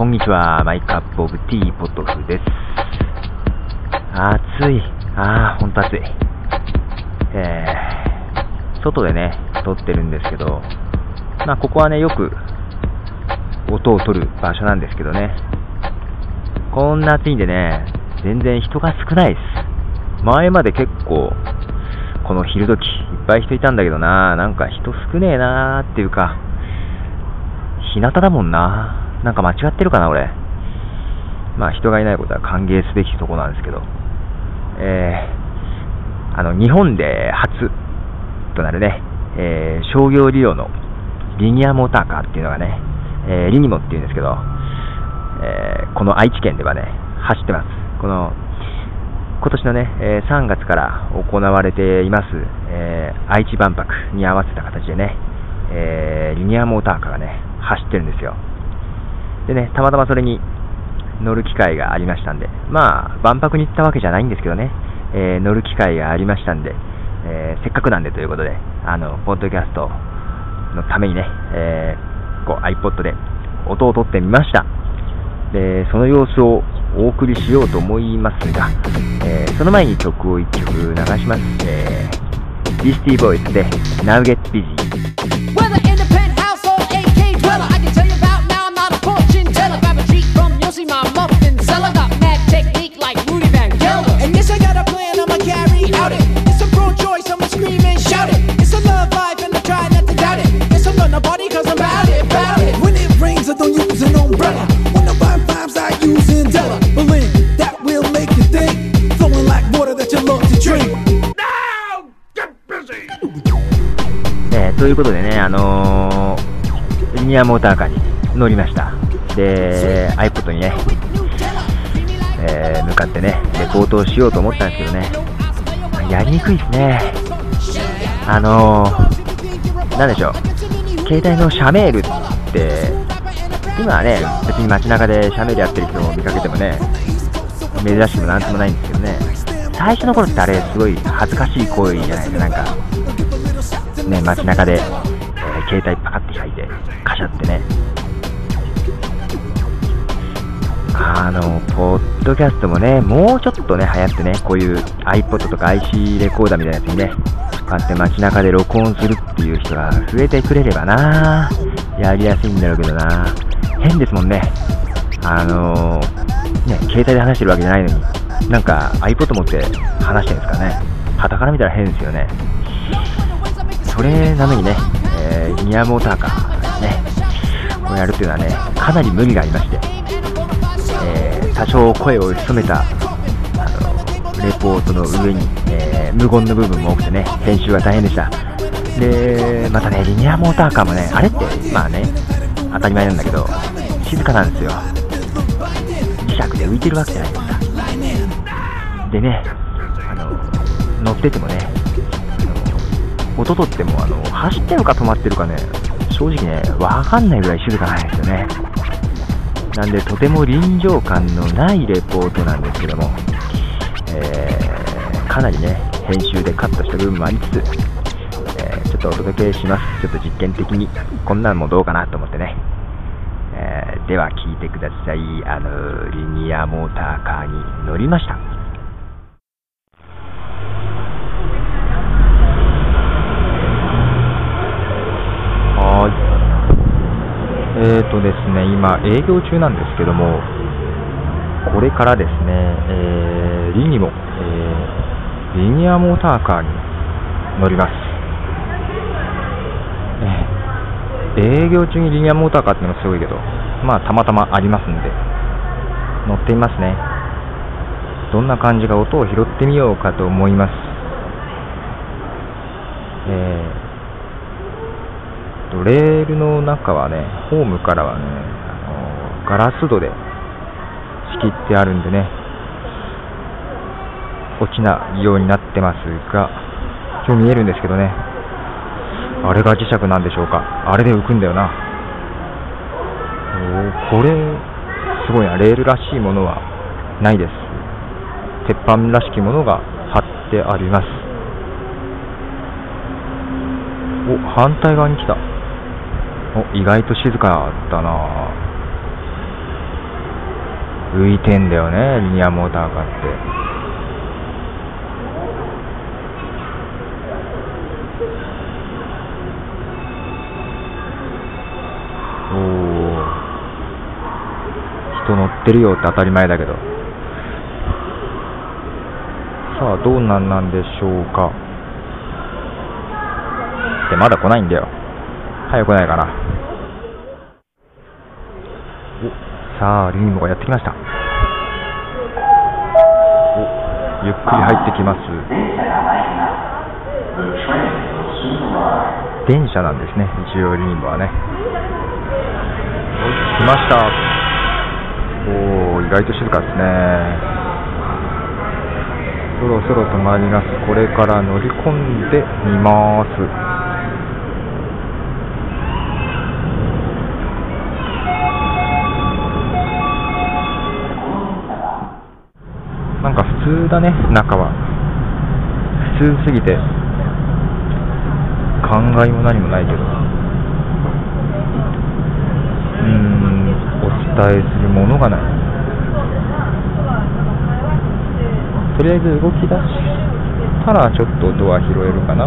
こんにちは。マイカップオブティーポトフです。暑い。あー、ほんと暑い。えー、外でね、撮ってるんですけど、まあ、ここはね、よく音を取る場所なんですけどね。こんな暑いんでね、全然人が少ないです。前まで結構、この昼時、いっぱい人いたんだけどな、なんか人少ねえなーっていうか、日向だもんな。なんか間違ってるかな、俺。まあ、人がいないことは歓迎すべきとこなんですけど、えー、あの、日本で初となるね、えー、商業利用のリニアモーターカーっていうのがね、えー、リニモっていうんですけど、えー、この愛知県ではね、走ってます。この、今年のね、え、3月から行われています、え、愛知万博に合わせた形でね、え、リニアモーターカーがね、走ってるんですよ。でね、たまたまそれに乗る機会がありましたんで、まあ、万博に行ったわけじゃないんですけどね、えー、乗る機会がありましたんで、えー、せっかくなんでということで、あの、ポッドキャストのためにね、えー、こう iPod で音を取ってみました。で、その様子をお送りしようと思いますが、えー、その前に曲を1曲流します。えー、ディスティーボーイズで Now Get Busy。ということでね、あのー、リニアモーターカーに乗りました。で、iPod にね、えー、向かってね、レポートをしようと思ったんですけどね、やりにくいですね。あのー、なんでしょう、携帯のシャメールって、今はね、別に街中でシャメールやってる人を見かけてもね、珍しくもなんともないんですけどね、最初の頃ってあれ、すごい恥ずかしい行為じゃないですか、なんか。ね、街中で、えー、携帯パカって開いて、カシャってね、あの、ポッドキャストもね、もうちょっとね、流行ってね、こういう iPod とか IC レコーダーみたいなやつにね、こうやって街中で録音するっていう人が増えてくれればなやりやすいんだろうけどな変ですもんね。あのー、ね、携帯で話してるわけじゃないのに、なんか iPod 持って話してるんですかね。旗から見たら変ですよね。それなのにね、えー、リニアモーターカーね、をやるっていうのはね、かなり無理がありまして、えー、多少声を潜めた、あの、レポートの上に、えー、無言の部分も多くてね、編集は大変でした。で、またね、リニアモーターカーもね、あれって、まあね、当たり前なんだけど、静かなんですよ。磁石で浮いてるわけじゃないですか。でね、あの、乗っててもね、音とってもあの走ってるか止まってるかね、正直ね、わかんないぐらい静かなんですよね。なんで、とても臨場感のないレポートなんですけども、えー、かなりね、編集でカットした部分もありつつ、えー、ちょっとお届けします。ちょっと実験的に、こんなんもどうかなと思ってね。えー、では聞いてください。あの、リニアモーターカーに乗りました。えーとですね、今、営業中なんですけども、これからですね、えー、リニモ、えー、リニアモーターカーに乗ります。えー、営業中にリニアモーターカーっていうのがすごいけど、まあ、たまたまありますんで、乗ってみますね。どんな感じか音を拾ってみようかと思います。えーと、レールの中はね、ホームからはね、あのガラス戸で仕切ってあるんでね、落ちないようになってますが、今日見えるんですけどね、あれが磁石なんでしょうか。あれで浮くんだよな。おこれ、すごいな。レールらしいものはないです。鉄板らしきものが貼ってあります。お、反対側に来た。お意外と静かだったな浮いてんだよね、リニアモーターカーって。おお人乗ってるよって当たり前だけど。さあ、どうなんなんでしょうか。で、まだ来ないんだよ。早くないかな。お、さあ、リニモがやってきました。お、ゆっくり入ってきます。電車なんですね、一応リニモはね。来ました。おお、意外と静かですね。そろそろ止まります。これから乗り込んでみます。だね、中は。普通すぎて、考えも何もないけど。うーん、お伝えするものがない。とりあえず動き出したらちょっとドア拾えるかな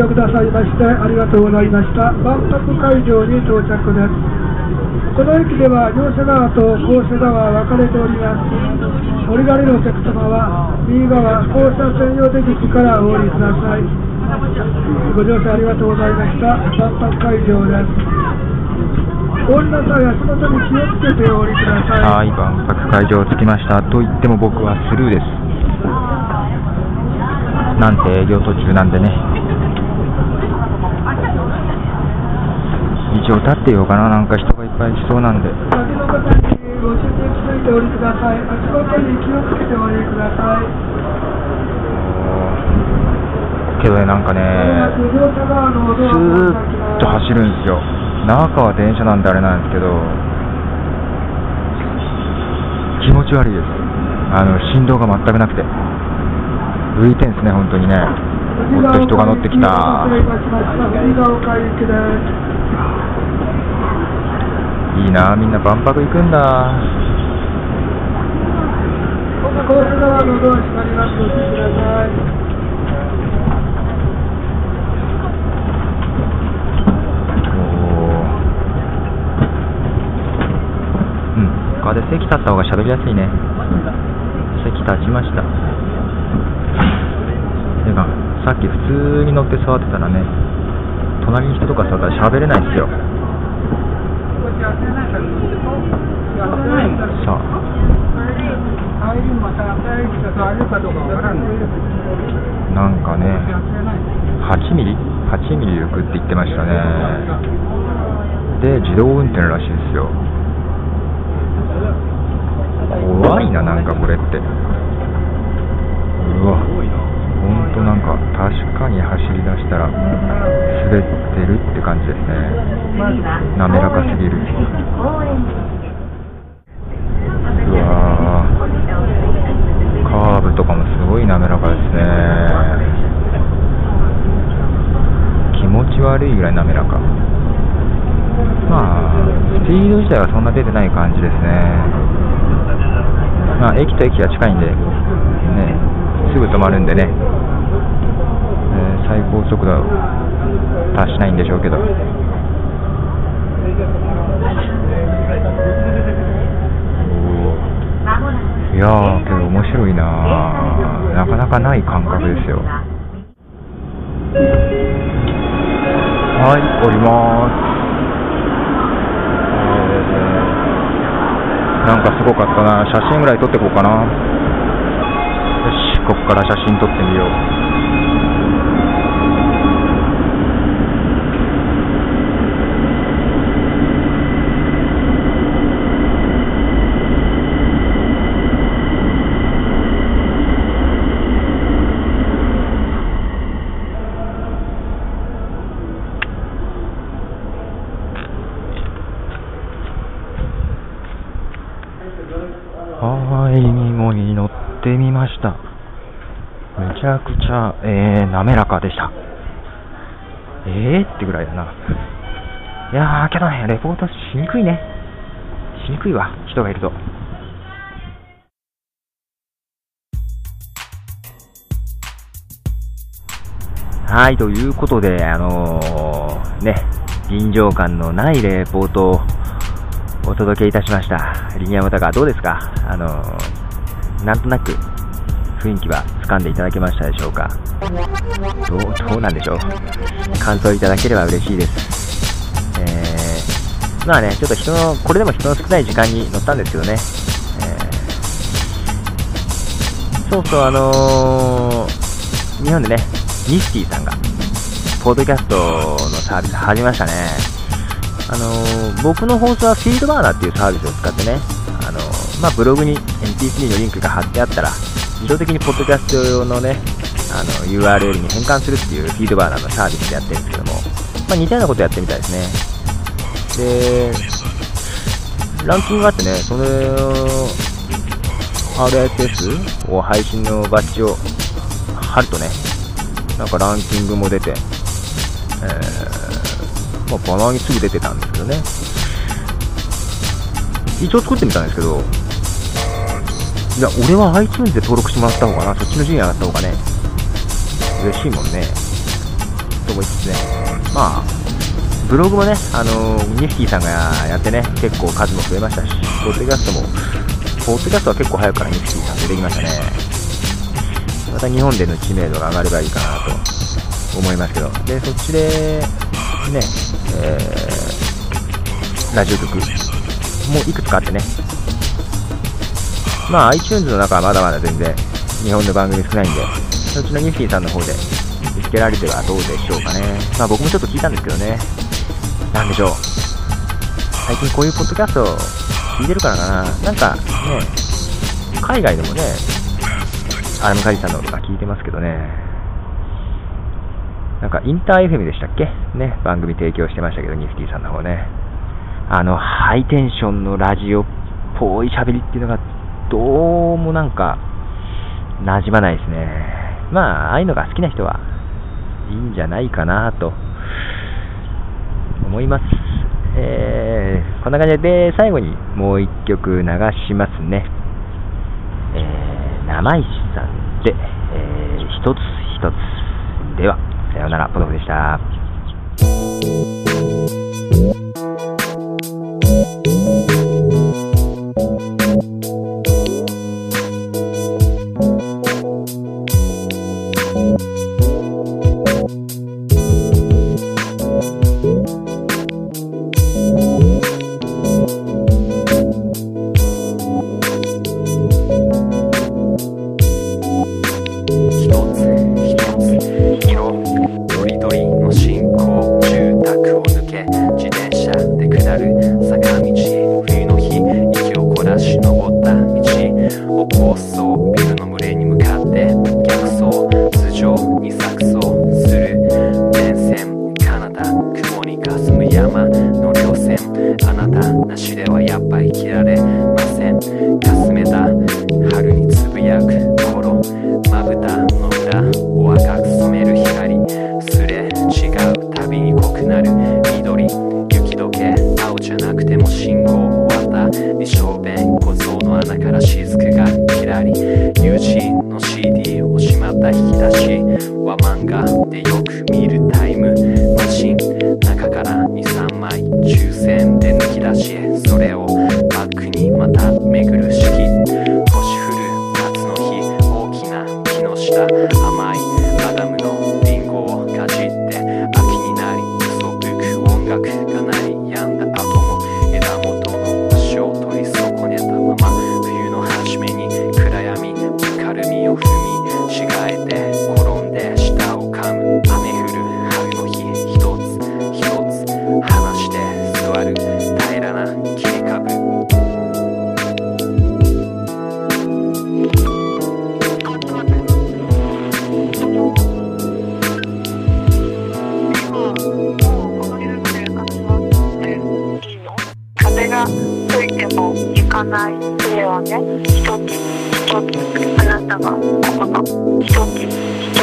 利用くださいましてありがとうございました。万博会場に到着です。この駅では両者側と校舎側分かれております。降りられるお客様は右側交差専用出口からお降りください。ご乗車ありがとうございました。万博会場です。降りなさい足元に気をつけてお降りください。はい万博会場着きました。と言っても僕はスルーです。なんて営業途中なんでね。一応立ってようかななんか人がいっぱいいそうなんでご注意ついておりください。足元に気をつけておりください。けどね、なんかね、スーッと走るんですよ。中は電車なんであれなんですけど、気持ち悪いです。あの、振動が全くなくて。浮いてんすね、本当にね。もっと人が乗ってきた。いいなみんな万博行くんだ。コース側のドア閉まります。ご注意ください。うん、他で席立った方が喋りやすいね。席立ちました。てかさっき普通に乗って座ってたらね隣に人とか座ったら喋れないっすよ。さあ。なんかね8ミリ？8ミリ浮くって言ってましたね。で自動運転らしいですよ。怖いななんかこれって。うわ。ほんとなんか確かに走り出したら滑ってるって感じですね。滑らかすぎる。うわカーブとかもすごい滑らかですね。気持ち悪いぐらい滑らか。まあスピード自体はそんな出てない感じですね。まあ駅と駅が近いんでね。すぐ止まるんでね、えー、最高速度達しないんでしょうけど。いやー、けど面白いななかなかない感覚ですよ。はい、降ります。なんかすごかったな写真ぐらい撮ってこうかな。ここから写真撮ってみよう。はい、にもに乗ってみました。めちゃくちゃ、えー、滑らかでした。えーってぐらいだな。いやー、けどね、レポートしにくいね。しにくいわ、人がいると。はい、ということで、あのー、ね、臨場感のないレポートをお届けいたしました。リニアモタカーどうですか？あのー、なんとなく雰囲気は掴んでいただけましたでしょうか？どう、どうなんでしょう感想いただければ嬉しいです。えー、まあね、ちょっと人の、これでも人の少ない時間に乗ったんですけどね。えー、そうそう、あのー、日本でね、ニフティさんが、ポッドキャストのサービス始めましたね。あのー、僕の放送はフィールドバーナーっていうサービスを使ってね、あのー、まあ、ブログに MP3 のリンクが貼ってあったら、自動的にポッドキャスト用のね、あの、URL に変換するっていうフィードバーナーのサービスでやってるんですけども、まあ、似たようなことやってみたいですね。で、ランキングがあってね、その、RSS を配信のバッジを貼るとね、なんかランキングも出て、えー、まあ、バナーにすぐ出てたんですけどね。一応作ってみたんですけど、いや、俺は iTunes で登録してもらった方がな、そっちの順位上がった方がね、嬉しいもんね。と思いつつね。まあ、ブログもね、あのー、ニフティさんがやってね、結構数も増えましたし、ポッドキャストも、ポッドキャストは結構早くからニフティさん出てきましたね。また日本での知名度が上がればいいかなと思いますけど、で、そっちで、ね、えー、ラジオ局もいくつかあってね、まあ iTunes の中はまだまだ全然日本の番組少ないんで、そっちのニフティさんの方で見つけられてはどうでしょうかね。まあ僕もちょっと聞いたんですけどね、なんでしょう。最近こういうポッドキャスト聞いてるからかな。なんかね、海外でもね、アラムカリさんのとか聞いてますけどね。なんかインター FM でしたっけ？ね、番組提供してましたけど、ニフティさんの方ね。あの、ハイテンションのラジオっぽい喋りっていうのが、どうもなんか、馴染まないですね。まあ、ああいうのが好きな人はいいんじゃないかなと思います。えー、こんな感じで、最後にもう一曲流しますね。えー、生石さんで、えー、一つ一つ。では、さようなら、ポトフでした。Sakamichi. 風が吹いても行かない杖はね一つつあなたがここ一つ一つ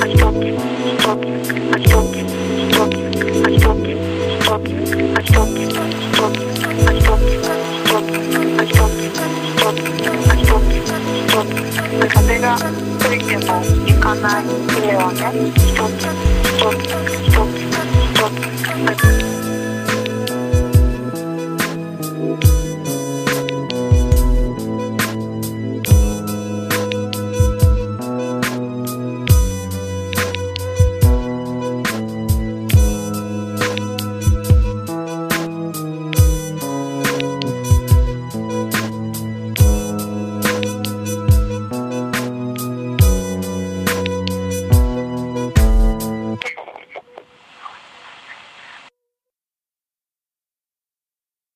あ一つ一つあ一つ一つあ一つ一つあ一つ一つあ一つ一つあ一つ一つあ一つ一つ風が吹いても行かない家はね一つ一つ一つ一つ Thank you.